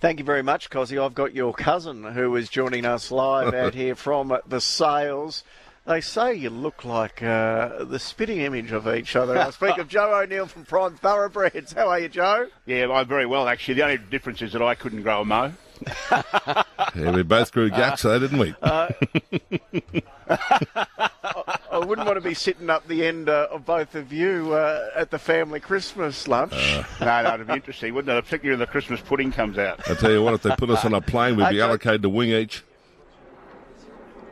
Thank you very much, Cosy. I've got your cousin who is joining us live out here from the sales. They say you look like uh, the spitting image of each other. I speak of Joe O'Neill from Prime Thoroughbreds. How are you, Joe? Yeah, I'm very well, actually. The only difference is that I couldn't grow a mow. yeah, we both grew guts, though, didn't we? Uh, I wouldn't want to be sitting up the end uh, of both of you uh, at the family Christmas lunch. Uh, no, no, it'd be interesting, wouldn't it? Particularly when the Christmas pudding comes out. I tell you what, if they put us on a plane, we'd be allocated a wing each.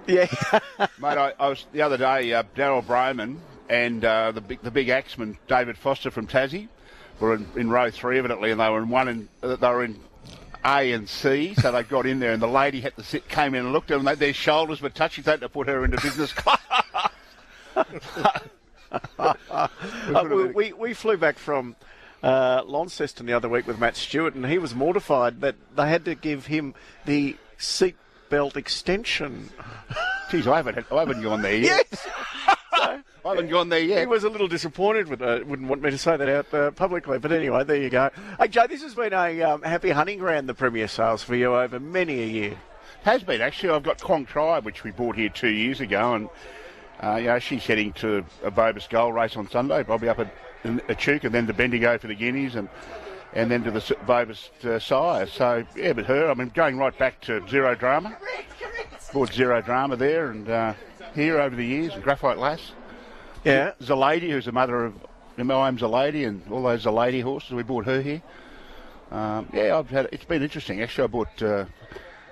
Yeah, mate. I, I, was the other day. Uh, Darryl Brohman and uh, the big the big axeman David Foster from Tassie were in, in, row three, evidently, and they were in one and uh, they were in A and C. So they got in there, and the lady had to sit, came in and looked at them. They, their shoulders were touching. They had to put her into business class. Uh, we, we, we flew back from uh, Launceston the other week with Matt Stewart, and he was mortified that they had to give him the seat belt extension. Geez, I haven't, I haven't gone there yet. Yes. so, I haven't gone there yet. He was a little disappointed with it. Wouldn't want me to say that out uh, publicly, but anyway, there you go. Hey, Joe, this has been a um, happy hunting ground, the Premier Sales for you over many a year. Has been actually. I've got Quong Tribe, which we bought here two years ago, and uh, you know she's heading to a Vobis Gold race on Sunday, probably up at Echuca, and then to Bendigo for the Guineas, and and then to the Vobis uh, sire. So yeah, but her, I mean, going right back to Zero Drama, bought Zero Drama there and uh, here over the years, and Graphite Lass. Yeah, there's a lady who's the mother of M.O.M.'s a lady, and all those a lady horses. We bought her here. Um, yeah, I've had it's been interesting. Actually, I bought. Uh,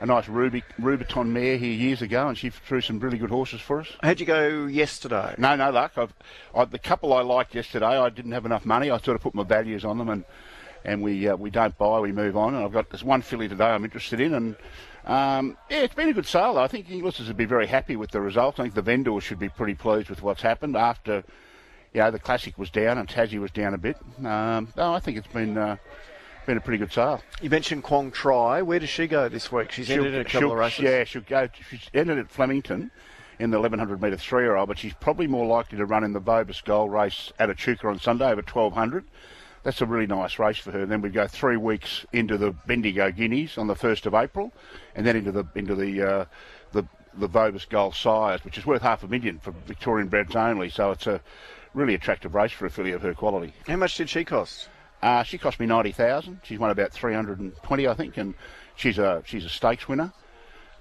a nice Ruby, Rubiton mare here years ago, and she threw some really good horses for us. How'd you go yesterday? No, no luck. I've, I, the couple I liked yesterday, I didn't have enough money. I sort of put my values on them, and and we uh, we don't buy, we move on. And I've got this one filly today I'm interested in, and um, yeah, it's been a good sale. I think Inglis's would be very happy with the result. I think the vendors should be pretty pleased with what's happened after, you know, the classic was down and Tassie was down a bit. Um, no, I think it's been. Uh, been a pretty good sale. You mentioned Quang Tri. Where does she go this week? She's she'll, entered a couple of races. Yeah, she'll go. She's entered at Flemington in the 1100 metre three-year-old, but she's probably more likely to run in the Vobis Gold race at Echuca on Sunday over 1200 that's a really nice race for her. And then we go three weeks into the Bendigo Guineas on the first of April, and then into the into the uh, the the Vobis Gold Sires, which is worth half a million for Victorian breds only. So it's a really attractive race for a filly of her quality. How much did she cost? Uh, she cost me ninety thousand. She's won about three hundred and twenty, I think, and she's a she's a stakes winner.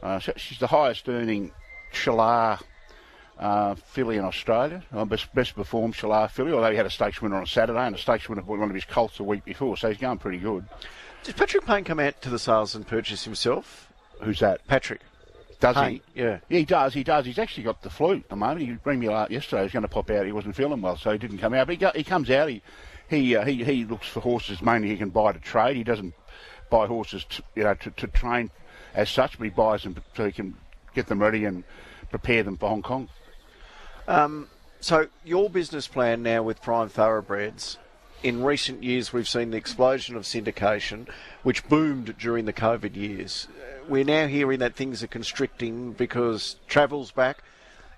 Uh, she's the highest earning Shalaa uh, filly in Australia. Uh, best, best performed Shalaa filly, although he had a stakes winner on Saturday and a stakes winner for one of his colts the week before, so he's going pretty good. Did Patrick Payne come out to the sales and purchase himself? Who's that? Patrick. Does Payne. he? Yeah. Yeah, he does. He does. He's actually got the flu at the moment. He rang me yesterday. He was going to pop out. He wasn't feeling well, so he didn't come out. But he, go, he comes out. He he, uh, he he looks for horses mainly he can buy to trade. He doesn't buy horses, to, you know, to, to train as such, but he buys them so he can get them ready and prepare them for Hong Kong. Um, so your business plan now with Prime Thoroughbreds. In recent years, we've seen the explosion of syndication, which boomed during the COVID years. We're now hearing that things are constricting because travel's back,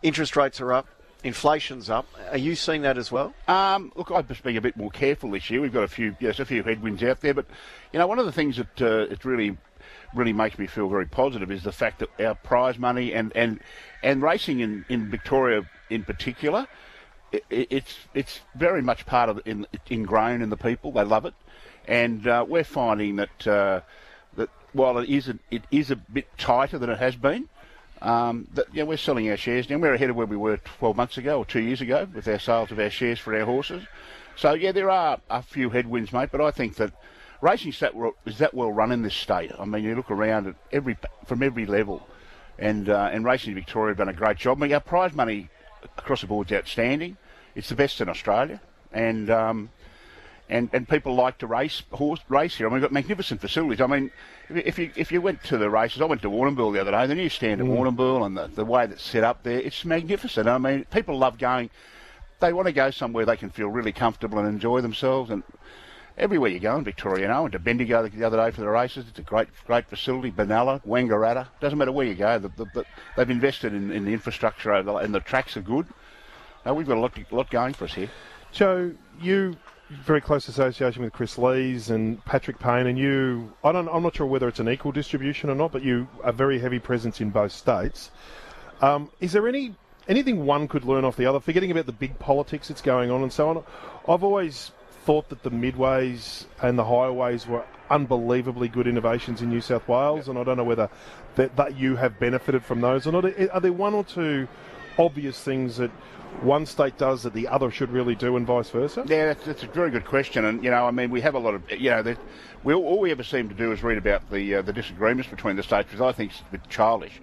interest rates are up, inflation's up. Are you seeing that as well? Um, look, I've just been a bit more careful this year. We've got a few, yes, a few headwinds out there, but you know, one of the things that uh, it really, really makes me feel very positive is the fact that our prize money and and and racing in in Victoria in particular, it, it's it's very much part of in, ingrained in the people. They love it, and uh, we're finding that uh, that while it is it is a bit tighter than it has been. Um, that, yeah, we're selling our shares now. We're ahead of where we were 12 months ago or two years ago with our sales of our shares for our horses. So yeah, there are a few headwinds, mate. But I think that racing that well, is that well run in this state. I mean, you look around at every from every level, and uh, and racing in Victoria have done a great job. I mean, our prize money across the board is outstanding. It's the best in Australia, and um, and and people like to race horse race here. I mean, we've got magnificent facilities. I mean, if you if you went to the races, I went to Warrnambool the other day. The new stand at mm. Warrnambool and the, the way that's set up there, it's magnificent. I mean, people love going. They want to go somewhere they can feel really comfortable and enjoy themselves. And everywhere you go in Victoria, you know, I went to Bendigo the other day for the races. It's a great great facility. Benalla, Wangaratta, doesn't matter where you go. The, the, the, they've invested in, in the infrastructure and the tracks are good. Uh, we've got a lot, lot going for us here. So you very close association with Chris Lees and Patrick Payne, and you. I don't. I'm not sure whether it's an equal distribution or not, but you a very heavy presence in both states. Um, is there any anything one could learn off the other? Forgetting about the big politics that's going on and so on. I've always thought that the midways and the highways were unbelievably good innovations in New South Wales, yep. and I don't know whether that, that you have benefited from those or not. Are there one or two obvious things that one state does that the other should really do, and vice versa? Yeah, that's, that's a very good question. And you know, I mean, we have a lot of you know, we all we ever seem to do is read about the uh, the disagreements between the states, which I think is a bit childish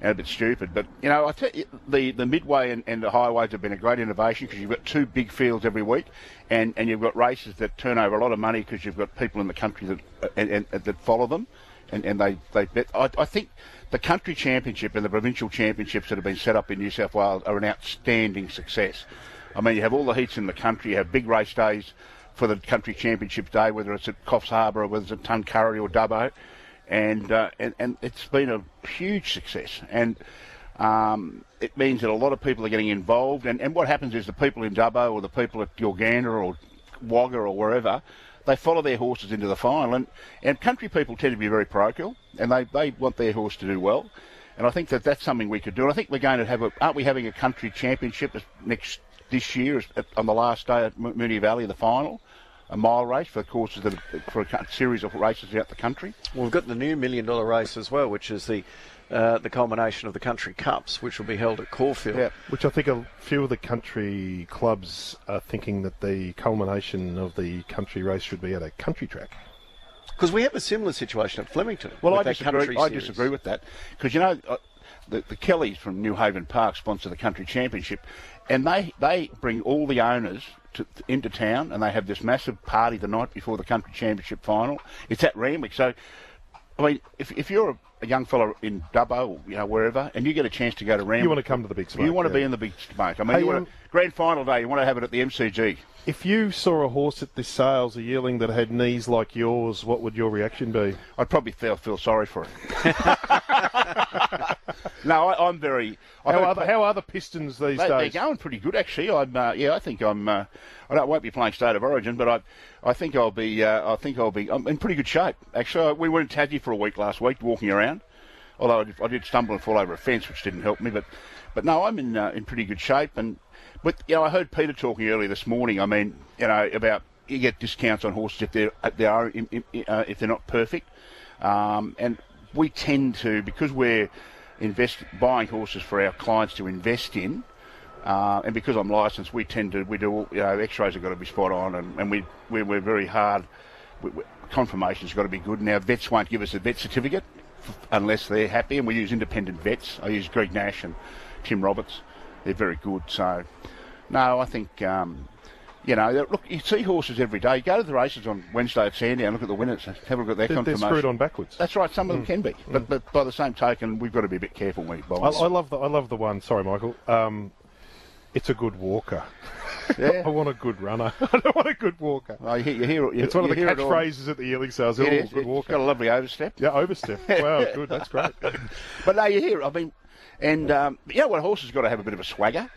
and a bit stupid. But you know, I tell you, the the midway and, and the highways have been a great innovation because you've got two big fields every week, and, and you've got races that turn over a lot of money because you've got people in the country that and, and, that follow them, and, and they they bet. I, I think the country championship and the provincial championships that have been set up in New South Wales are an outstanding success. I mean, you have all the heats in the country, you have big race days for the country championship day, whether it's at Coffs Harbour or whether it's at Tuncurry or Dubbo, and uh, and and it's been a huge success. And um, it means that a lot of people are getting involved. And, and what happens is the people in Dubbo or the people at Gilgandra or Wagga or wherever they follow their horses into the final. And, and country people tend to be very parochial, and they, they want their horse to do well. And I think that that's something we could do. And I think we're going to have a, aren't we having a country championship next this year on the last day at Moonee Valley, the final? A mile race for courses that are, for a series of races throughout the country. Well, we've got the new million dollar race as well, which is the uh, the culmination of the country cups, which will be held at Caulfield. Yeah. Which I think a few of the country clubs are thinking that the culmination of the country race should be at a country track. Because we have a similar situation at Flemington. Well, I disagree. I disagree with that because you know. Uh, the, the Kellys from Newhaven Park sponsor the country championship, and they, they bring all the owners to, into town, and they have this massive party the night before the country championship final. It's at Randwick, so I mean, if, if you're a, a young fellow in Dubbo, you know, wherever, and you get a chance to go to Randwick. You want to come to the big smoke. You want to yeah. be in the big smoke. I mean, hey, you want um, grand final day, you want to have it at the MCG. If you saw a horse at this sales, a yearling that had knees like yours, what would your reaction be? I'd probably feel, feel sorry for it. no, I, am very. How are, the, how are the Pistons these they, days? They're going pretty good, actually. I'm, uh, yeah, I think I'm. Uh, I don't, won't be playing State of Origin, but I, I think I'll be. Uh, I think I'll be. I'm in pretty good shape. Actually, we were in Tassie for a week last week, walking around. Although I did, I did stumble and fall over a fence, which didn't help me. But, but no, I'm in uh, in pretty good shape. And but you know, I heard Peter talking earlier this morning. I mean, you know, about you get discounts on horses if they're they are uh, if they're not perfect. Um, and we tend to because we're invest buying horses for our clients to invest in. Uh, and because I'm licensed, we tend to we do all, you know X-rays have got to be spot on, and, and we we're, we're very hard. We, we, conformation's got to be good. Now vets won't give us a vet certificate unless they're happy, and we use independent vets. I use Greg Nash and Tim Roberts. They're very good. So, no, I think um, you know, look, you see horses every day. Go to the races on Wednesday at Sandown, look at the winners, have a look at their they're, conformation. They're screwed on backwards. That's right. Some of them mm. can be, but, mm. but by the same token, we've got to be a bit careful when we buy. I, I love the I love the one. Sorry, Michael. Um, it's a good walker. Yeah. I want a good runner. I don't want a good walker. Oh, you hear, you hear, you, it's one of the catchphrases at the yearling sales. It oh, is. good it's walker. got a lovely overstep. Yeah, overstep. wow, good. That's great. but no, you hear. I mean, and um, you know what? A horse has got to have a bit of a swagger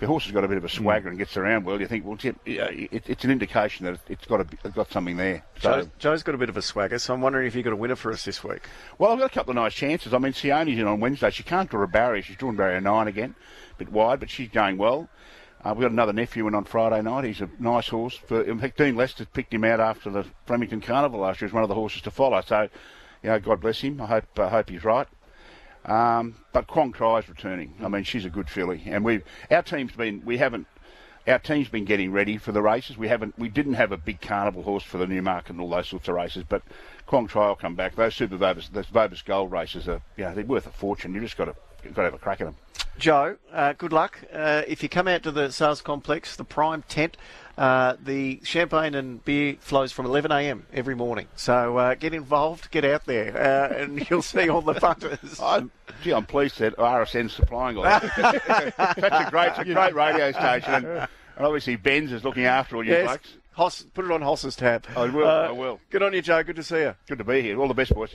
the horse has got a bit of a swagger and gets around well, you think, well, it's, it's an indication that it's got a, it's got something there. So, Joe's got a bit of a swagger, so I'm wondering if you've got a winner for us this week. Well, I've got a couple of nice chances. I mean, Sione's in on Wednesday. She can't draw a barrier. She's drawn barrier nine again, a bit wide, but she's going well. Uh, we've got another nephew in on Friday night. He's a nice horse. For, in fact, Dean Lester picked him out after the Flemington Carnival last year as one of the horses to follow. So, you know, God bless him. I hope I hope he's right. Um, but Quang Tri is returning. I mean, she's a good filly, and we our team's been we haven't our team's been getting ready for the races. We haven't we didn't have a big carnival horse for the Newmarket and all those sorts of races, but Quang Tri will come back. Those Super Vobis, those Vobis Gold races are you know they're worth a fortune. You just got to got to have a crack at them. Joe, uh, good luck. Uh, if you come out to the sales complex, the Prime Tent, uh, the champagne and beer flows from 11 a.m. every morning. So uh, get involved, get out there, uh, and you'll see all the punters. I'm, gee, I'm pleased that RSN's supplying all that. Such a great, a great radio station. And, and, obviously, Ben's is looking after all you yes. blokes. Hoss, put it on Hoss's tab. I will, I will. Good on you, Joe. Good to see you. Good to be here. All the best, boys.